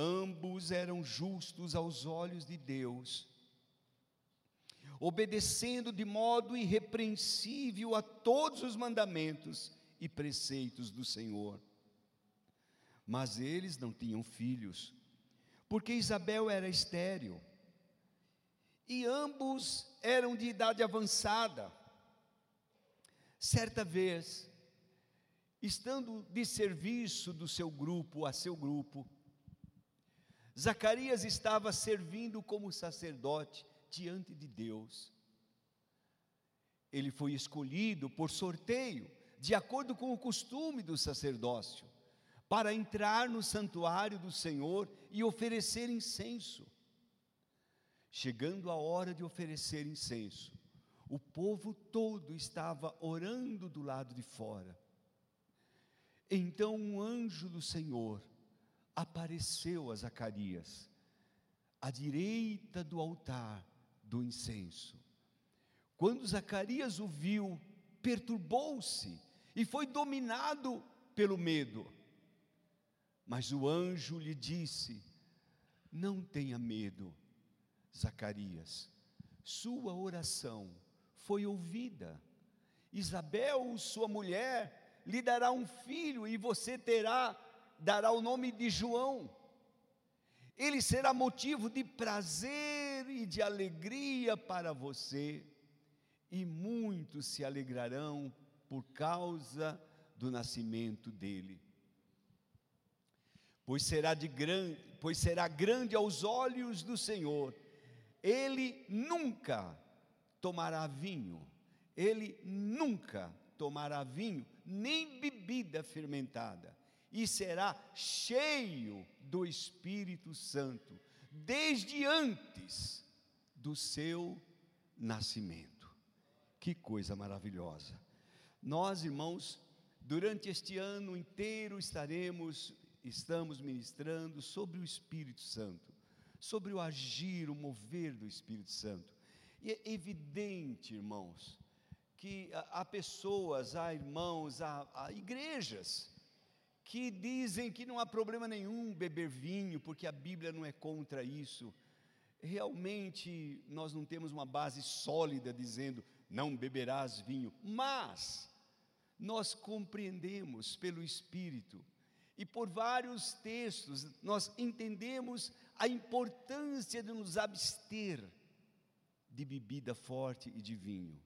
Ambos eram justos aos olhos de Deus, obedecendo de modo irrepreensível a todos os mandamentos e preceitos do Senhor. Mas eles não tinham filhos, porque Isabel era estéril, e ambos eram de idade avançada. Certa vez, estando de serviço do seu grupo a seu grupo, Zacarias estava servindo como sacerdote diante de Deus. Ele foi escolhido por sorteio, de acordo com o costume do sacerdócio, para entrar no santuário do Senhor e oferecer incenso. Chegando a hora de oferecer incenso, o povo todo estava orando do lado de fora. Então um anjo do Senhor apareceu a Zacarias, à direita do altar do incenso. Quando Zacarias o viu, perturbou-se e foi dominado pelo medo. Mas o anjo lhe disse: Não tenha medo, Zacarias, sua oração foi ouvida. Isabel, sua mulher, lhe dará um filho e você terá dará o nome de João. Ele será motivo de prazer e de alegria para você, e muitos se alegrarão por causa do nascimento dele. Pois será de grande, pois será grande aos olhos do Senhor. Ele nunca tomará vinho. Ele nunca tomará vinho, nem bebida fermentada e será cheio do Espírito Santo, desde antes do seu nascimento. Que coisa maravilhosa. Nós, irmãos, durante este ano inteiro estaremos, estamos ministrando sobre o Espírito Santo, sobre o agir, o mover do Espírito Santo. E é evidente, irmãos, que há pessoas, há irmãos, há, há igrejas, que dizem que não há problema nenhum beber vinho, porque a Bíblia não é contra isso. Realmente nós não temos uma base sólida dizendo não beberás vinho, mas nós compreendemos pelo Espírito e por vários textos nós entendemos a importância de nos abster de bebida forte e de vinho.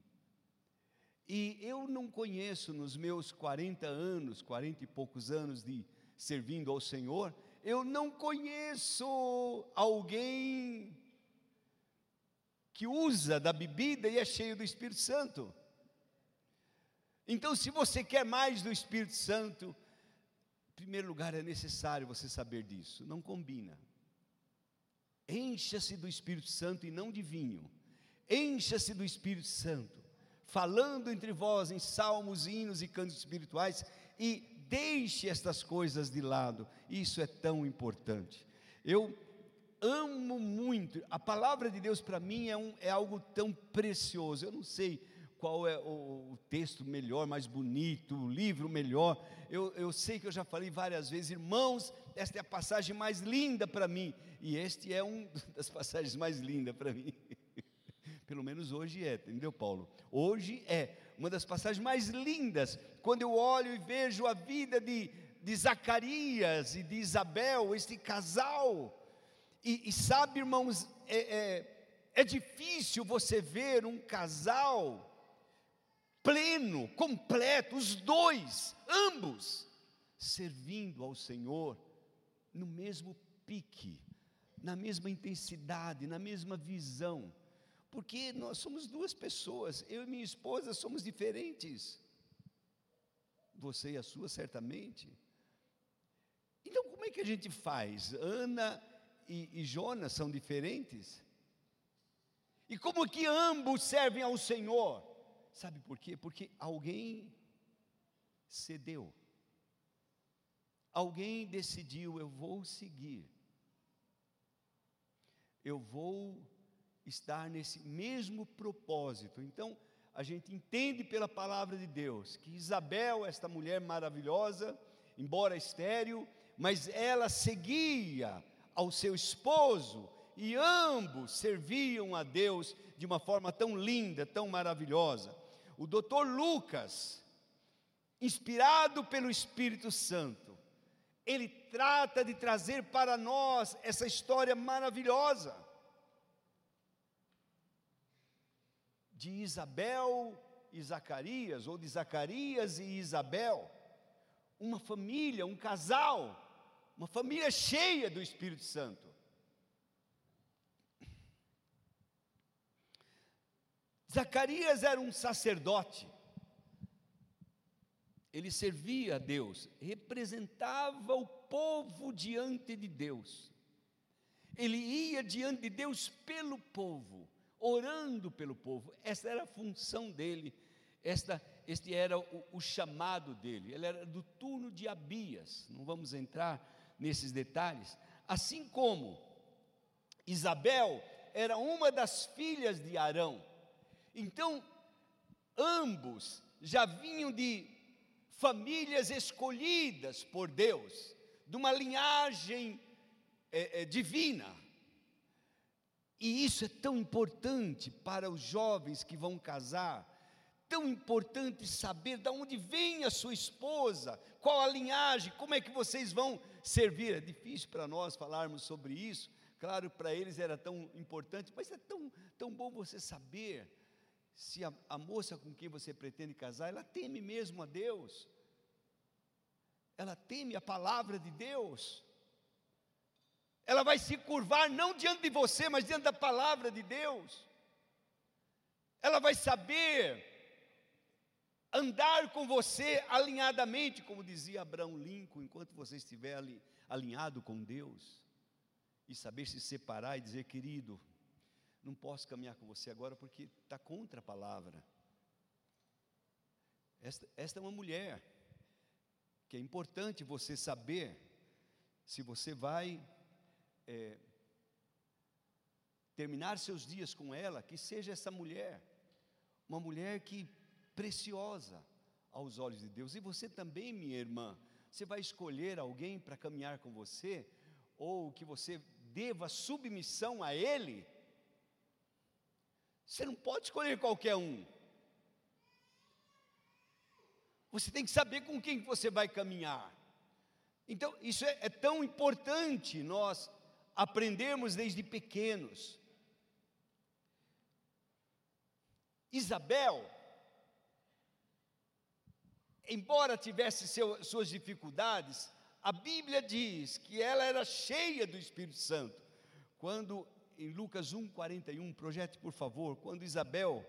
E eu não conheço nos meus 40 anos, 40 e poucos anos de servindo ao Senhor, eu não conheço alguém que usa da bebida e é cheio do Espírito Santo. Então, se você quer mais do Espírito Santo, em primeiro lugar é necessário você saber disso, não combina. Encha-se do Espírito Santo e não de vinho. Encha-se do Espírito Santo falando entre vós em salmos, hinos e cantos espirituais, e deixe estas coisas de lado, isso é tão importante. Eu amo muito, a palavra de Deus para mim é, um, é algo tão precioso, eu não sei qual é o, texto melhor, mais bonito, o livro melhor. Eu, eu sei que eu já falei várias vezes, irmãos, esta é a passagem mais linda para mim, e este é uma das passagens mais lindas para mim. Pelo menos hoje é, entendeu, Paulo? Hoje é uma das passagens mais lindas, quando eu olho e vejo a vida de, de Zacarias e de Isabel, este casal. E, e sabe, irmãos, é, é, é difícil você ver um casal pleno, completo, os dois, ambos, servindo ao Senhor no mesmo pique, na mesma intensidade, na mesma visão porque nós somos duas pessoas, eu e minha esposa somos diferentes. Você e a sua, certamente. Então, como é que a gente faz? Ana e, e Jonas são diferentes? E como que ambos servem ao Senhor? Sabe por quê? Porque alguém cedeu. Alguém decidiu, eu vou seguir. Eu vou estar nesse mesmo propósito. Então, a gente entende pela palavra de Deus que Isabel, esta mulher maravilhosa, embora estéril, mas ela seguia ao seu esposo, e ambos serviam a Deus de uma forma tão linda, tão maravilhosa. O doutor Lucas, inspirado pelo Espírito Santo, ele trata de trazer para nós essa história maravilhosa de Isabel e Zacarias, ou de Zacarias e Isabel, uma família, um casal, uma família cheia do Espírito Santo. Zacarias era um sacerdote, ele servia a Deus, representava o povo diante de Deus, ele ia diante de Deus pelo povo, orando pelo povo, essa era a função dele, esta, este era o, o chamado dele, ele era do turno de Abias, não vamos entrar nesses detalhes, assim como Isabel era uma das filhas de Arão, então, ambos já vinham de famílias escolhidas por Deus, de uma linhagem é, é, divina. E isso é tão importante para os jovens que vão casar, tão importante saber de onde vem a sua esposa, qual a linhagem, como é que vocês vão servir. É difícil para nós falarmos sobre isso, claro, para eles era tão importante, mas é tão, tão bom você saber se a, a moça com quem você pretende casar, ela teme mesmo a Deus, ela teme a palavra de Deus, ela vai se curvar não diante de você, mas diante da palavra de Deus, ela vai saber andar com você alinhadamente, como dizia Abraão Lincoln, enquanto você estiver ali, alinhado com Deus, e saber se separar e dizer, querido, não posso caminhar com você agora porque está contra a palavra. Esta, esta é uma mulher que é importante você saber se você vai é, terminar seus dias com ela, que seja essa mulher, uma mulher que preciosa aos olhos de Deus. E você também, minha irmã, você vai escolher alguém para caminhar com você, ou que você deva submissão a Ele, você não pode escolher qualquer um. Você tem que saber com quem você vai caminhar. Então, isso é, é tão importante nós aprendermos desde pequenos. Isabel, embora tivesse seu, suas dificuldades, a Bíblia diz que ela era cheia do Espírito Santo. Quando em Lucas 1, 41, projete por favor, quando Isabel,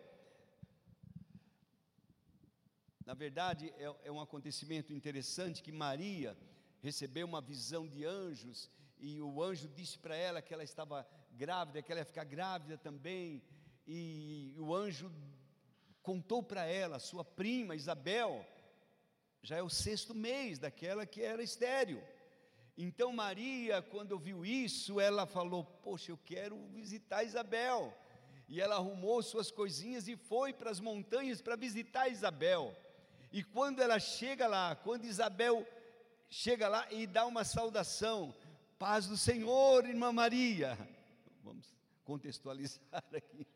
na verdade é, é um acontecimento interessante que Maria recebeu uma visão de anjos e o anjo disse para ela que ela estava grávida, que ela ia ficar grávida também, e o anjo contou para ela, sua prima Isabel, já é o sexto mês daquela que era estéreo. Então Maria, quando viu isso, ela falou: Poxa, eu quero visitar Isabel. E ela arrumou suas coisinhas e foi para as montanhas para visitar Isabel. E quando ela chega lá, quando Isabel chega lá e dá uma saudação, paz do Senhor, irmã Maria. Vamos contextualizar aqui.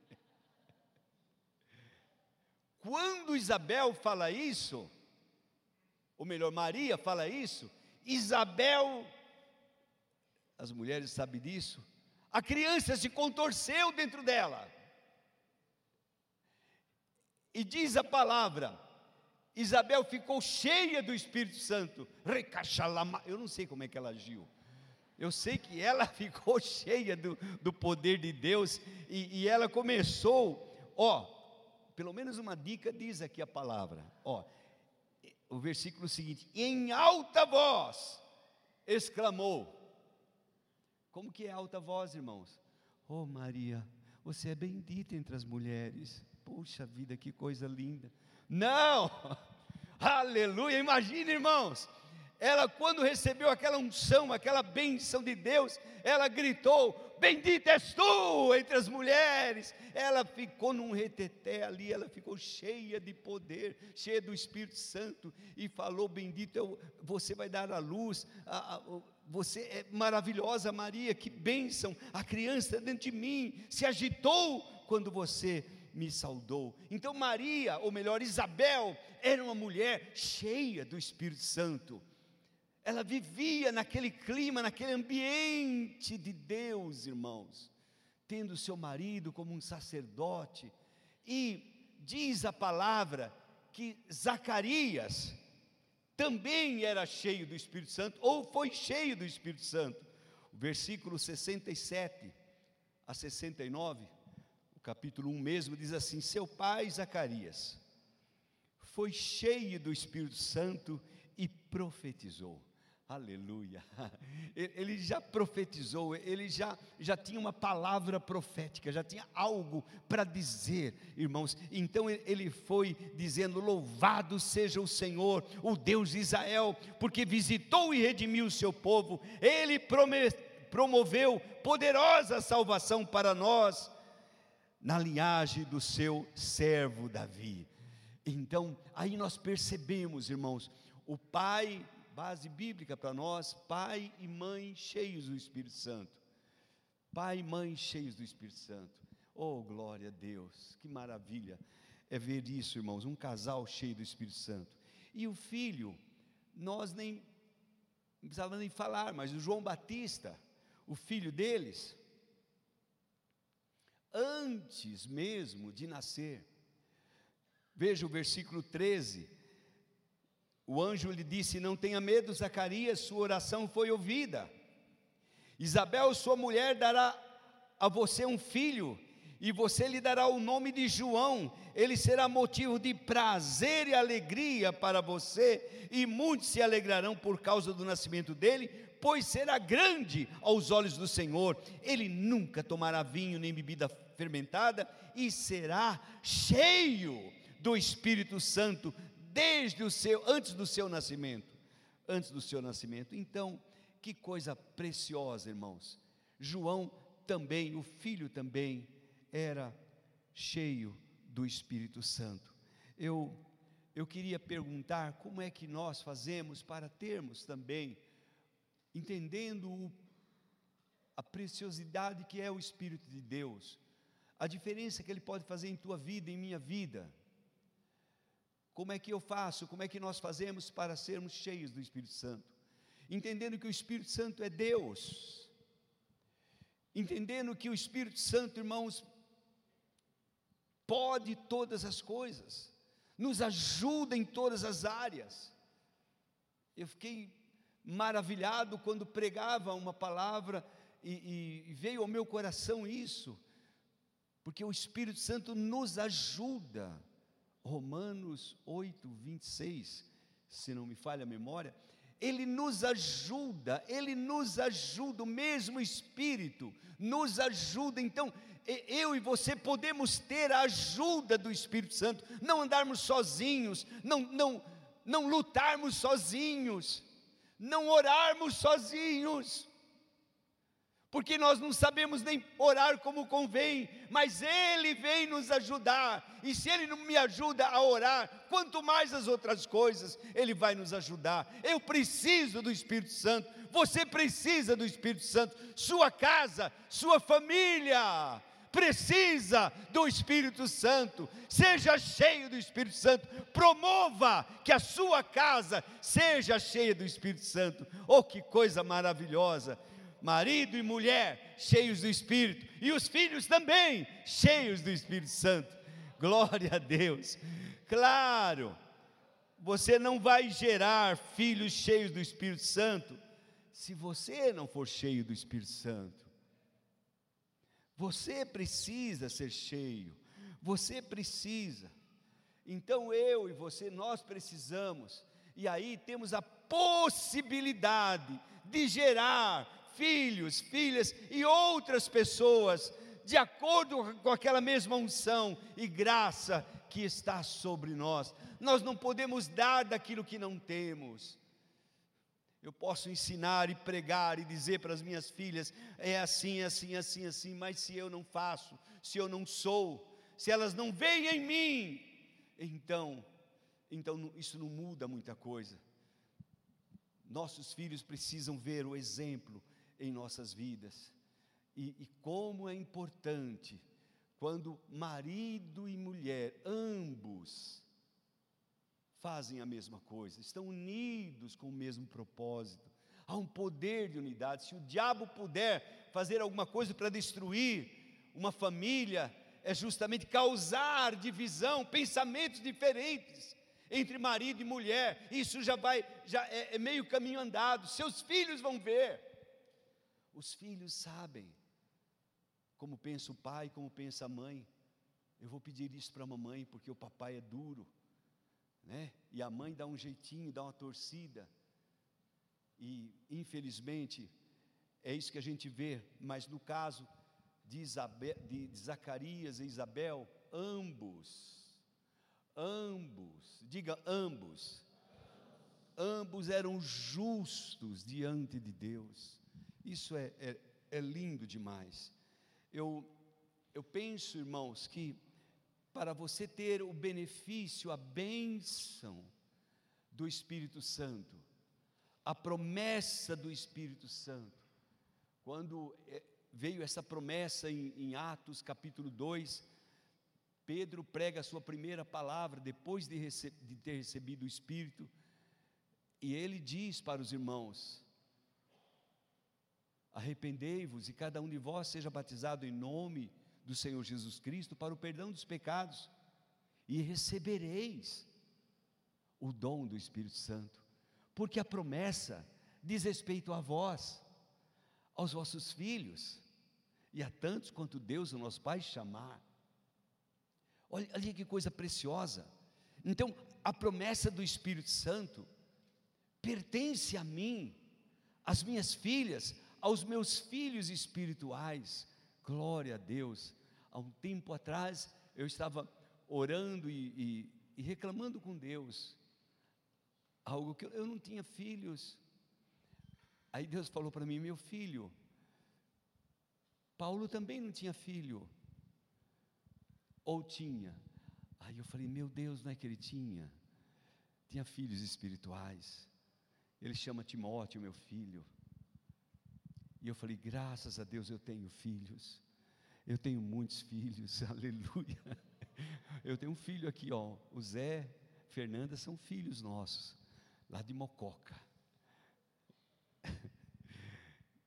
Quando Isabel fala isso, ou melhor, Maria fala isso, Isabel, as mulheres sabem disso, a criança se contorceu dentro dela. E diz a palavra, Isabel ficou cheia do Espírito Santo, eu não sei como é que ela agiu, eu sei que ela ficou cheia do, do poder de Deus, e, e ela começou, ó, pelo menos uma dica diz aqui a palavra, ó, o versículo seguinte: em alta voz exclamou. Como que é alta voz, irmãos? Oh Maria, você é bendita entre as mulheres. Puxa vida, que coisa linda. Não! Aleluia! Imagine, irmãos, ela quando recebeu aquela unção, aquela bênção de Deus, ela gritou: Bendita és tu entre as mulheres. Ela ficou num reteté ali, ela ficou cheia de poder, cheia do Espírito Santo, e falou: Bendito, você vai dar a luz, a, a, você é maravilhosa, Maria, que bênção, a criança dentro de mim se agitou quando você me saudou. Então, Maria, ou melhor, Isabel, era uma mulher cheia do Espírito Santo. Ela vivia naquele clima, naquele ambiente de Deus, irmãos, tendo seu marido como um sacerdote. E diz a palavra que Zacarias também era cheio do Espírito Santo, ou foi cheio do Espírito Santo. O versículo 67 a 69 capítulo 1 mesmo, diz assim: Seu pai Zacarias foi cheio do Espírito Santo e profetizou. Aleluia. Ele já profetizou, ele já, já tinha uma palavra profética, já tinha algo para dizer, irmãos. Então ele foi dizendo: Louvado seja o Senhor, o Deus de Israel, porque visitou e redimiu o seu povo, ele promoveu poderosa salvação para nós na linhagem do seu servo Davi. Então, aí nós percebemos, irmãos, o pai, base bíblica para nós, pai e mãe cheios do Espírito Santo. Pai e mãe cheios do Espírito Santo. Oh, glória a Deus, que maravilha é ver isso, irmãos, um casal cheio do Espírito Santo. E o filho, nós nem não precisava nem falar, mas o João Batista, o filho deles, antes mesmo de nascer. Veja o versículo 13. O anjo lhe disse: Não tenha medo, Zacarias, sua oração foi ouvida. Isabel, sua mulher, dará a você um filho, e você lhe dará o nome de João. Ele será motivo de prazer e alegria para você, e muitos se alegrarão por causa do nascimento dele, pois será grande aos olhos do Senhor. Ele nunca tomará vinho nem bebida fermentada e será cheio do Espírito Santo desde o seu antes do seu nascimento. Antes do seu nascimento. Então, que coisa preciosa, irmãos. João também, o filho também era cheio do Espírito Santo. Eu eu queria perguntar como é que nós fazemos para termos também entendendo o, a preciosidade que é o Espírito de Deus, a diferença que Ele pode fazer em tua vida, em minha vida. Como é que eu faço? Como é que nós fazemos para sermos cheios do Espírito Santo? Entendendo que o Espírito Santo é Deus, entendendo que o Espírito Santo, irmãos, pode todas as coisas, nos ajuda em todas as áreas. Eu fiquei maravilhado quando pregava uma palavra e, e veio ao meu coração isso, porque o Espírito Santo nos ajuda. Romanos 8, 26, se não me falha a memória, ele nos ajuda, ele nos ajuda, o mesmo Espírito nos ajuda. Então, eu e você podemos ter a ajuda do Espírito Santo, não andarmos sozinhos, não, não, não lutarmos sozinhos não orarmos sozinhos, porque nós não sabemos nem orar como convém, mas Ele vem nos ajudar, e se Ele não me ajuda a orar, quanto mais as outras coisas, Ele vai nos ajudar. Eu preciso do Espírito Santo, você precisa do Espírito Santo, sua casa, sua família, precisa do Espírito Santo, seja cheio do Espírito Santo, promova que a sua casa seja cheia do Espírito Santo. Oh, que coisa maravilhosa! Marido e mulher cheios do Espírito, e os filhos também cheios do Espírito Santo. Glória a Deus. Claro, você não vai gerar filhos cheios do Espírito Santo se você não for cheio do Espírito Santo. Você precisa ser cheio, você precisa. Então eu e você, nós precisamos, e aí temos a possibilidade de gerar filhos, filhas e outras pessoas, de acordo com aquela mesma unção e graça que está sobre nós. Nós não podemos dar daquilo que não temos. Eu posso ensinar e pregar e dizer para as minhas filhas: é assim, assim, assim, assim, mas se eu não faço, se eu não sou, se elas não veem em mim, então, então isso não muda muita coisa. nossos filhos precisam ver o exemplo em nossas vidas. E, e como é importante quando marido e mulher, ambos, fazem a mesma coisa, estão unidos com o mesmo propósito. Há um poder de unidade. Se o diabo puder fazer alguma coisa para destruir uma família, é justamente causar divisão, pensamentos diferentes entre marido e mulher. Isso já vai, já é, é meio caminho andado. Seus filhos vão ver. Os filhos sabem como pensa o pai, como pensa a mãe. Eu vou pedir isso para a mamãe porque o papai é duro, né? E a mãe dá um jeitinho, dá uma torcida. E infelizmente é isso que a gente vê. Mas no caso de, Isabel, de Zacarias e Isabel, ambos, ambos, diga ambos, ambos eram justos diante de Deus. Isso é, é, é lindo demais. Eu, eu penso, irmãos, que para você ter o benefício, a bênção do Espírito Santo, a promessa do Espírito Santo, quando é, veio essa promessa em, em Atos capítulo 2, Pedro prega a sua primeira palavra depois de, rece de ter recebido o Espírito, e ele diz para os irmãos: Arrependei-vos e cada um de vós seja batizado em nome do Senhor Jesus Cristo para o perdão dos pecados, e recebereis o dom do Espírito Santo, porque a promessa diz respeito a vós, aos vossos filhos, e a tantos quanto Deus, o nosso Pai, chamar. Olha, olha que coisa preciosa. Então, a promessa do Espírito Santo pertence a mim, às minhas filhas, aos meus filhos espirituais. Glória a Deus. Há um tempo atrás eu estava orando e, e, e reclamando com Deus, algo que eu, eu não tinha filhos. Aí Deus falou para mim: Meu filho, Paulo também não tinha filho, ou tinha. Aí eu falei: Meu Deus, não é que ele tinha? Tinha filhos espirituais. Ele chama Timóteo, meu filho. E eu falei: graças a Deus eu tenho filhos. Eu tenho muitos filhos, aleluia. Eu tenho um filho aqui, ó, o Zé, Fernanda são filhos nossos, lá de Mococa.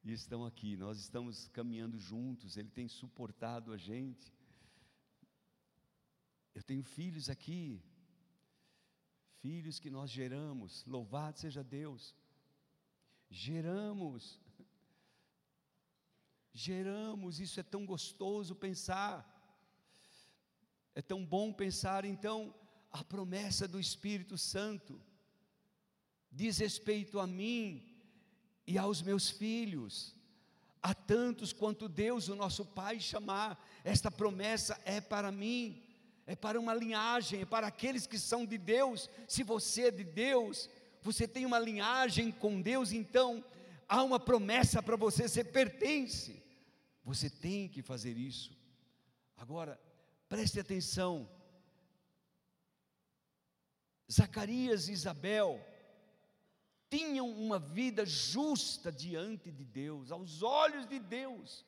E estão aqui, nós estamos caminhando juntos, ele tem suportado a gente. Eu tenho filhos aqui, filhos que nós geramos, louvado seja Deus. Geramos geramos, isso é tão gostoso pensar, é tão bom pensar, então, a promessa do Espírito Santo diz respeito a mim e aos meus filhos, a tantos quanto Deus, o nosso Pai, chamar, esta promessa é para mim, é para uma linhagem, é para aqueles que são de Deus. Se você é de Deus, você tem uma linhagem com Deus, então há uma promessa para você, você pertence. Você tem que fazer isso. Agora, preste atenção. Zacarias e Isabel tinham uma vida justa diante de Deus, aos olhos de Deus.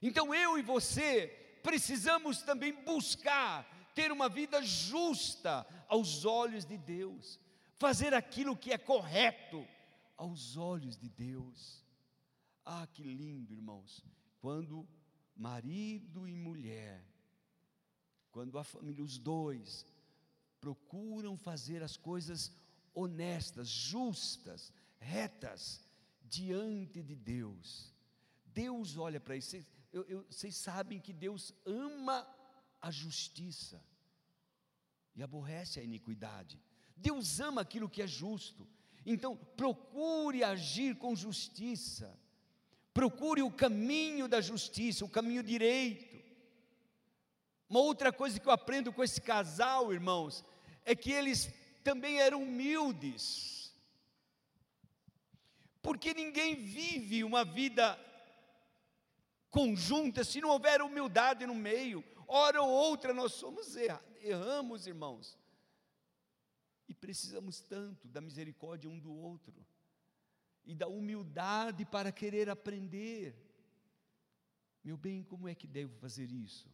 Então eu e você precisamos também buscar ter uma vida justa aos olhos de Deus, fazer aquilo que é correto aos olhos de Deus. Ah, que lindo, irmãos, quando marido e mulher, quando a família, os dois, procuram fazer as coisas honestas, justas, retas, diante de Deus. Deus olha para isso, vocês, sabem que Deus ama a justiça e aborrece a iniquidade. Deus ama aquilo que é justo. Então, procure agir com justiça. Procure o caminho da justiça, o caminho direito. Uma outra coisa que eu aprendo com esse casal, irmãos, é que eles também eram humildes. Porque ninguém vive uma vida conjunta se não houver humildade no meio. Hora ou outra nós somos erramos, irmãos. E precisamos tanto da misericórdia um do outro. e da humildade para querer aprender. Meu bem, como é que devo fazer isso?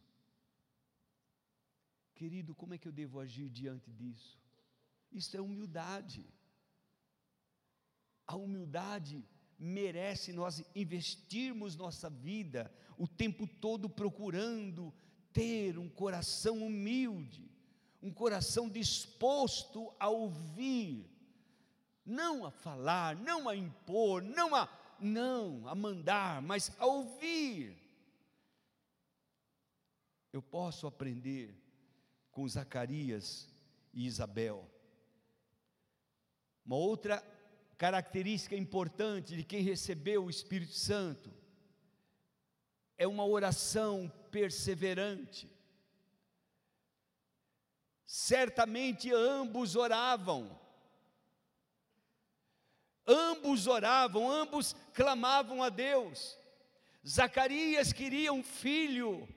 Querido, como é que eu devo agir diante disso? Isso é humildade. A humildade merece nós investirmos nossa vida o tempo todo procurando ter um coração humilde, um coração disposto a ouvir, não a falar, não a impor, não a não a mandar, mas a ouvir. Eu posso aprender com Zacarias e Isabel. Uma outra característica importante de quem recebeu o Espírito Santo é uma oração perseverante. Certamente ambos oravam, ambos oravam, ambos clamavam a Deus. Zacarias queria um filho,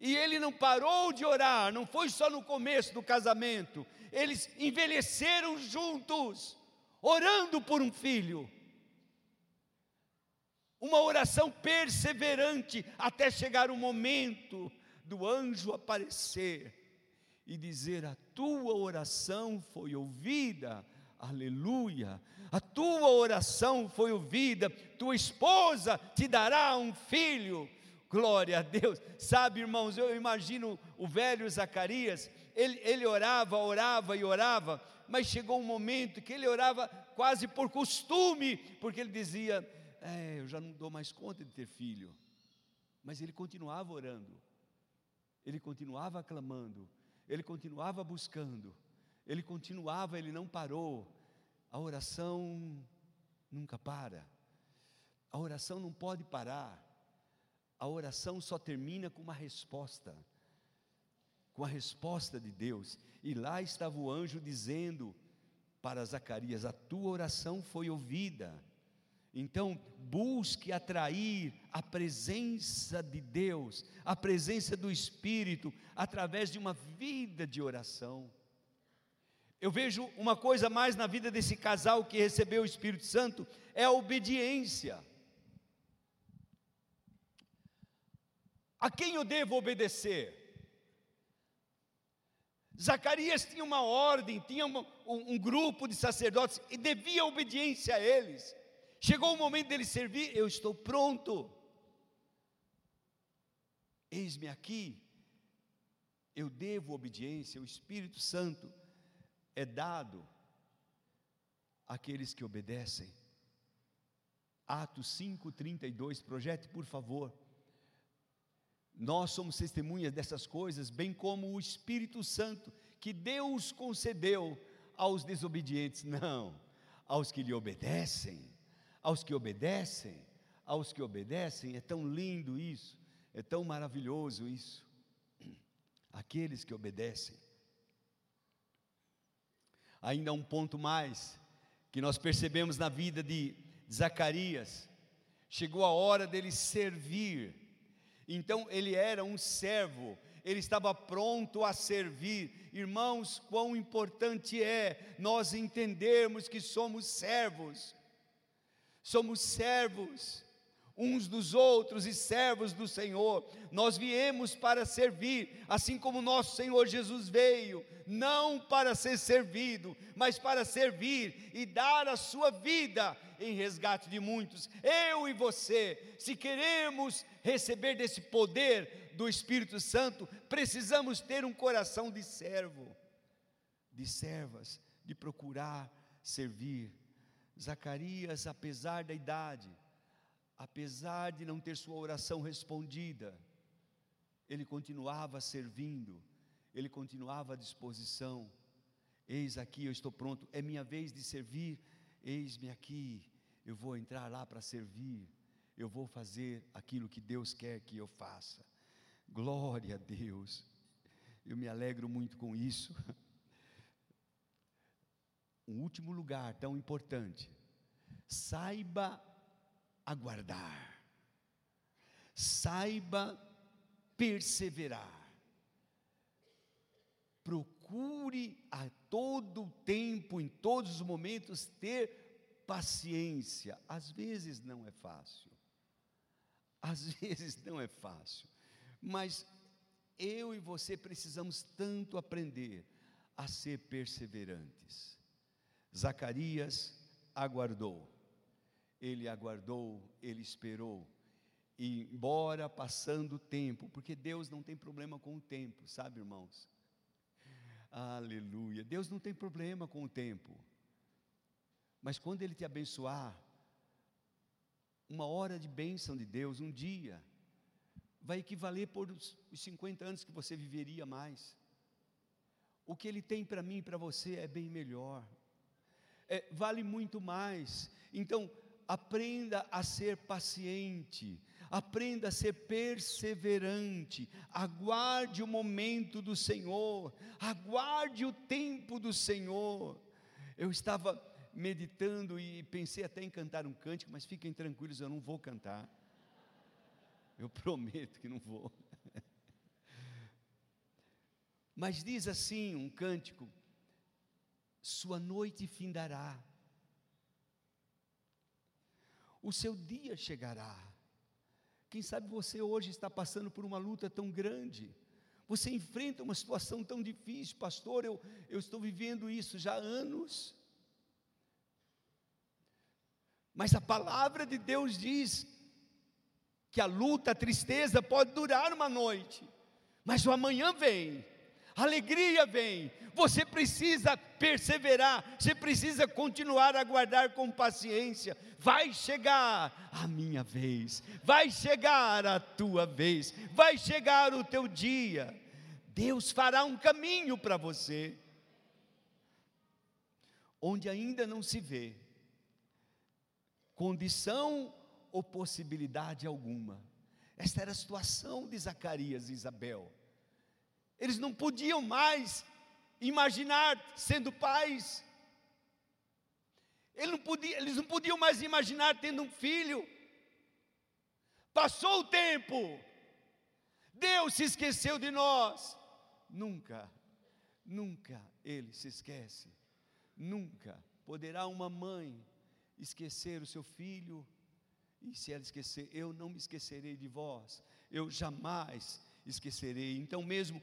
e ele não parou de orar, não foi só no começo do casamento, eles envelheceram juntos, orando por um filho. Uma oração perseverante até chegar o momento do anjo aparecer e dizer: A tua oração foi ouvida, aleluia. A tua oração foi ouvida, tua esposa te dará um filho. Glória a Deus. Sabe, irmãos, eu imagino o velho Zacarias, ele, ele orava, orava e orava, mas chegou um momento que ele orava quase por costume, porque ele dizia: É, eu já não dou mais conta de ter filho. Mas ele continuava orando, ele continuava clamando, ele continuava buscando, ele continuava, ele não parou. A oração nunca para, a oração não pode parar a oração só termina com uma resposta, com a resposta de Deus. E lá estava o anjo dizendo para Zacarias: A tua oração foi ouvida. Então, busque atrair a presença de Deus, a presença do Espírito, através de uma vida de oração. Eu vejo uma coisa mais na vida desse casal que recebeu o Espírito Santo: é a obediência. A quem eu devo obedecer? Zacarias tinha uma ordem, tinha um, um, grupo de sacerdotes e devia obediência a eles. Chegou o momento dele servir, eu estou pronto. Eis-me aqui, eu devo obediência, o Espírito Santo é dado àqueles que obedecem. Atos 5:32, projete por favor. Nós somos testemunhas dessas coisas, bem como o Espírito Santo que Deus concedeu aos desobedientes, não, aos que lhe obedecem, aos que obedecem, aos que obedecem, é tão lindo isso, é tão maravilhoso isso. Aqueles que obedecem. Ainda um ponto mais que nós percebemos na vida de Zacarias, chegou a hora dele servir então ele era um servo, ele estava pronto a servir. Irmãos, quão importante é nós entendermos que somos servos. Somos servos uns dos outros e servos do Senhor. Nós viemos para servir, assim como nosso Senhor Jesus veio, não para ser servido, mas para servir e dar a sua vida em resgate de muitos. Eu e você, se queremos receber desse poder do Espírito Santo, precisamos ter um coração de servo, de servas, de procurar servir. Zacarias, apesar da idade, apesar de não ter sua oração respondida, ele continuava servindo, ele continuava à disposição. Eis aqui, eu estou pronto, é minha vez de servir, eis-me aqui, eu vou entrar lá para servir, eu vou fazer aquilo que Deus quer que eu faça. Glória a Deus, eu me alegro muito com isso. Um último lugar tão importante, saiba aguardar, saiba perseverar, procure a todo tempo, em todos os momentos, ter paciência. Às vezes não é fácil. Às vezes não é fácil. Mas eu e você precisamos tanto aprender a ser perseverantes. Zacarias aguardou. Ele aguardou, ele esperou. E embora passando o tempo, porque Deus não tem problema com o tempo, sabe, irmãos? Aleluia. Deus não tem problema com o tempo. Mas quando Ele te abençoar, uma hora de bênção de Deus, um dia, vai equivaler por os 50 anos que você viveria mais. O que Ele tem para mim e para você é bem melhor, é, vale muito mais. Então, aprenda a ser paciente, aprenda a ser perseverante, aguarde o momento do Senhor, aguarde o tempo do Senhor. Eu estava meditando e pensei até em cantar um cântico, mas fiquem tranquilos, eu não vou cantar. Eu prometo que não vou. Mas diz assim um cântico: Sua noite findará, o seu dia chegará. Quem sabe você hoje está passando por uma luta tão grande, você enfrenta uma situação tão difícil, pastor. Eu, eu estou vivendo isso já há anos. Mas a palavra de Deus diz que a luta, a tristeza pode durar uma noite, mas o amanhã vem, alegria vem. Você precisa perseverar, você precisa continuar a aguardar com paciência. Vai chegar a minha vez, vai chegar a tua vez, vai chegar o teu dia. Deus fará um caminho para você, onde ainda não se vê condição ou possibilidade alguma. Esta era a situação de Zacarias e Isabel. Eles não podiam mais imaginar sendo pais. Eles não, podiam, eles não podiam mais imaginar tendo um filho. Passou o tempo. Deus se esqueceu de nós. Nunca, nunca ele se esquece. Nunca poderá uma mãe esquecer o seu filho, e se ela esquecer, eu não me esquecerei de vós, eu jamais esquecerei. Então, mesmo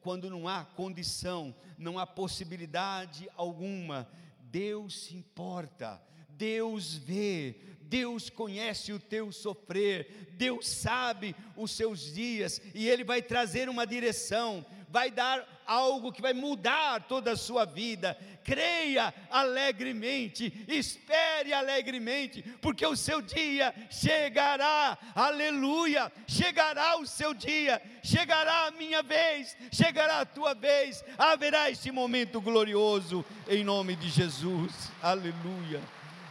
quando não há condição, não há possibilidade alguma, Deus se importa, Deus vê, Deus conhece o teu sofrer, Deus sabe os seus dias e Ele vai trazer uma direção, vai dar algo que vai mudar toda a sua vida. Creia alegremente, espere alegremente, porque o seu dia chegará, aleluia. Chegará o seu dia, chegará a minha vez, chegará a tua vez, haverá esse momento glorioso, em nome de Jesus, aleluia,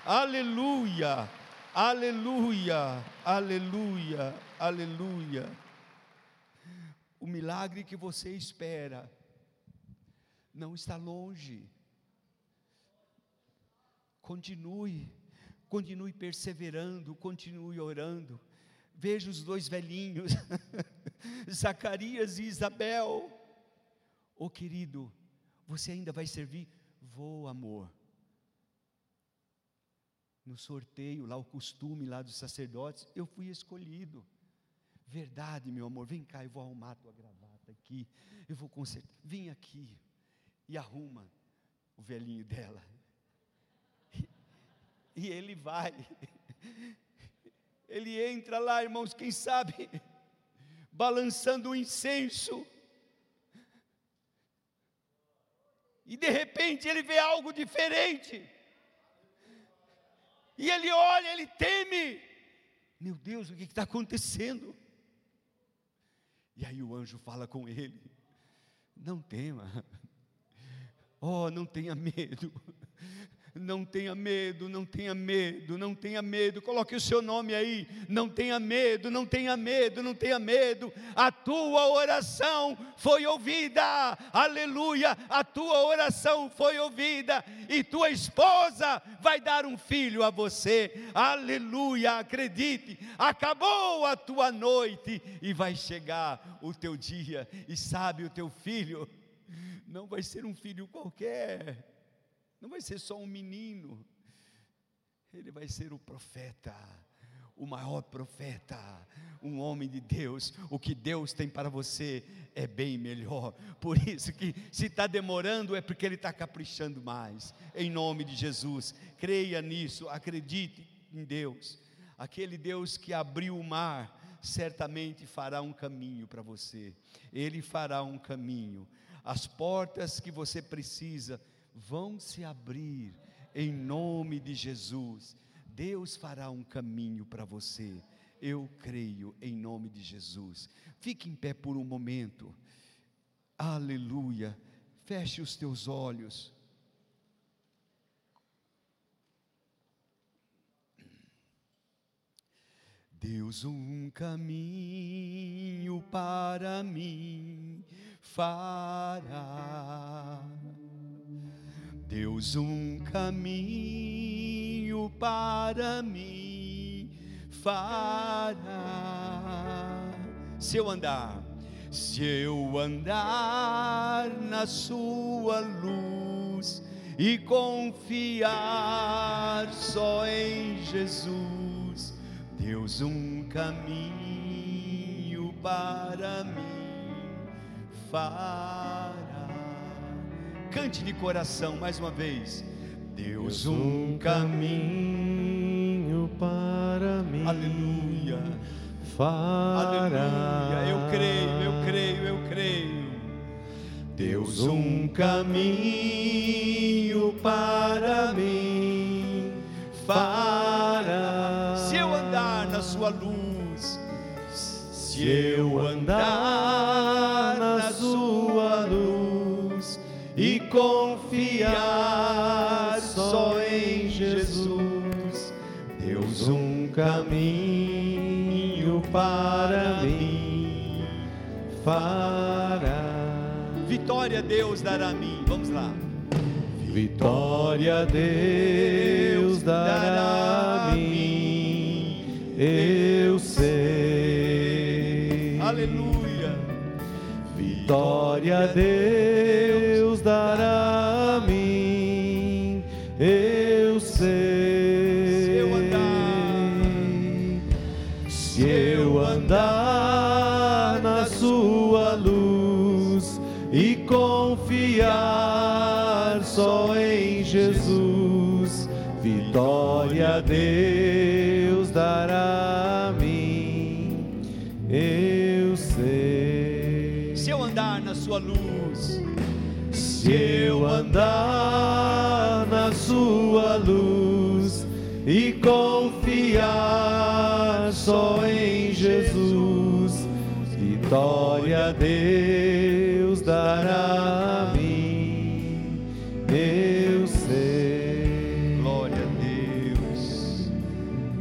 aleluia, aleluia, aleluia, aleluia o milagre que você espera não está longe. Continue, continue perseverando, continue orando. Veja os dois velhinhos, Zacarias e Isabel. Oh querido, você ainda vai servir? Vou, amor. No sorteio, lá o costume lá dos sacerdotes, eu fui escolhido. Verdade, meu amor, vem cá, eu vou arrumar a tua gravata aqui. Eu vou consertar. Vem aqui e arruma o velhinho dela. E, ele vai. Ele entra lá, irmãos, quem sabe, balançando o incenso. E de repente ele vê algo diferente. E ele olha, ele teme. Meu Deus, o que está acontecendo? E aí o anjo fala com ele: Não tema, oh, não tenha medo, não tenha medo, não tenha medo, não tenha medo. Coloque o seu nome aí. Não tenha medo, não tenha medo, não tenha medo. A tua oração foi ouvida. Aleluia. A tua oração foi ouvida e tua esposa vai dar um filho a você. Aleluia. Acredite. Acabou a tua noite e vai chegar o teu dia. E sabe o teu filho não vai ser um filho qualquer não vai ser só um menino. ele vai ser o profeta, o maior profeta, um homem de Deus. O que Deus tem para você é bem melhor. Por isso que se está demorando é porque Ele está caprichando mais. Em nome de Jesus, creia nisso, acredite em Deus. Aquele Deus que abriu o mar, certamente fará um caminho para você. Ele fará um caminho. As portas que você precisa vão se abrir em nome de Jesus. Deus fará um caminho para você. Eu creio em nome de Jesus. Fique em pé por um momento. Aleluia. Feche os teus olhos. Deus um caminho para mim fará. Deus um caminho para mim fará. Se eu andar, se eu andar na sua luz e confiar só em Jesus, Deus um caminho para mim fará. Cante de coração mais uma vez. Deus um caminho para mim. Aleluia. Fará. Aleluia. Eu creio, eu creio, eu creio. Deus um caminho para mim fará. Se eu andar na sua luz, se eu andar confiar só em Jesus, Deus um caminho para mim fará. Vitória Deus dará a mim. Vamos lá. Vitória Deus dará a mim, eu sei. Aleluia. Vitória Deus eu sei. Se eu andar, se eu andar na sua luz e confiar só em Jesus, vitória Deus dará a mim, eu sei. Se eu andar na sua luz, Se eu andar e confiar só em Jesus, vitória Deus dará a mim, eu sei. glória a Deus.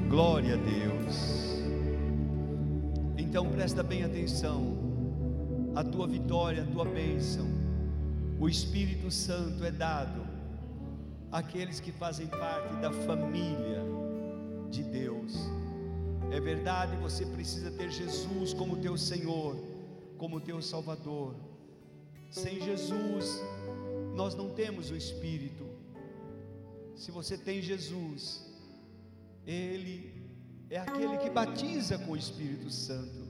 Glória a Deus. Então presta bem atenção. A tua vitória, a tua bênção, o Espírito Santo é dado àqueles que fazem parte da família de Deus. É verdade, você precisa ter Jesus como teu Senhor, como teu Salvador. Sem Jesus, nós não temos o Espírito. Se você tem Jesus, Ele é aquele que batiza com o Espírito Santo.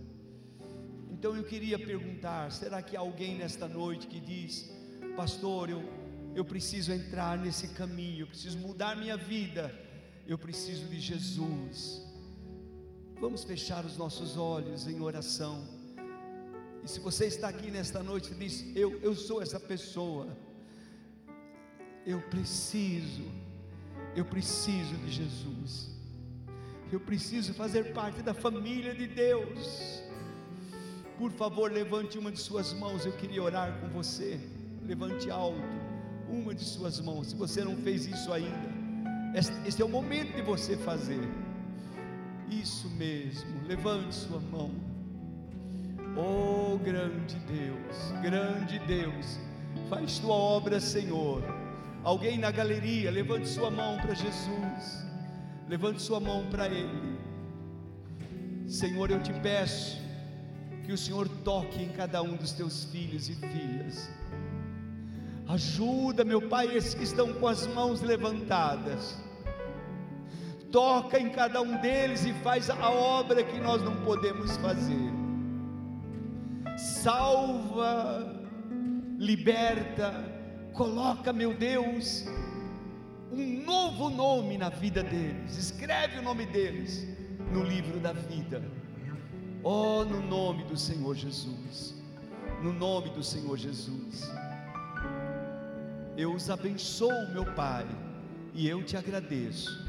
Então eu queria perguntar: será que alguém nesta noite que diz, Pastor, eu, eu preciso entrar nesse caminho, eu preciso mudar minha vida, eu preciso de Jesus. Vamos fechar os nossos olhos em oração. E se você está aqui nesta noite e diz, eu, eu sou essa pessoa, eu preciso, eu preciso de Jesus, eu preciso fazer parte da família de Deus. Por favor, levante uma de suas mãos, eu queria orar com você. Levante alto uma de suas mãos, se você não fez isso ainda, este, é o momento de você fazer. Isso mesmo, levante sua mão. Oh, grande Deus, grande Deus, faz tua obra, Senhor. Alguém na galeria, levante sua mão para Jesus, levante sua mão para Ele. Senhor, eu te peço que o Senhor toque em cada um dos teus filhos e filhas. Ajuda, meu Pai, esses que estão com as mãos levantadas. toca em cada um deles e faz a obra que nós não podemos fazer. Salva, liberta, coloca, meu Deus, um novo nome na vida deles, escreve o nome deles no livro da vida. Oh, no nome do Senhor Jesus, no nome do Senhor Jesus, eu os abençoo, meu Pai, e eu te agradeço,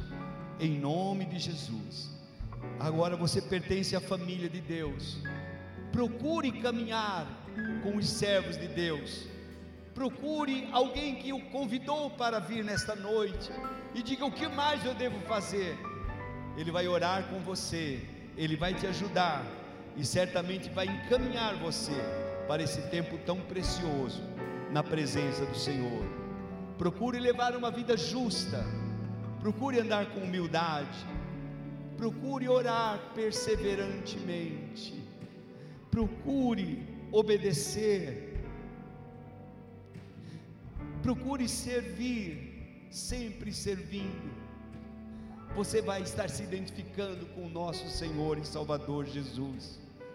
em nome de Jesus. Agora você pertence à família de Deus, procure caminhar com os servos de Deus Procure alguém que o convidou para vir nesta noite e diga o que mais eu devo fazer. Ele vai orar com você, ele vai te ajudar e certamente vai encaminhar você para esse tempo tão precioso na presença do Senhor. Procure levar uma vida justa, procure andar com humildade, procure orar perseverantemente, procure obedecer procure servir, sempre servindo. Você vai estar se identificando com o nosso Senhor e Salvador Jesus.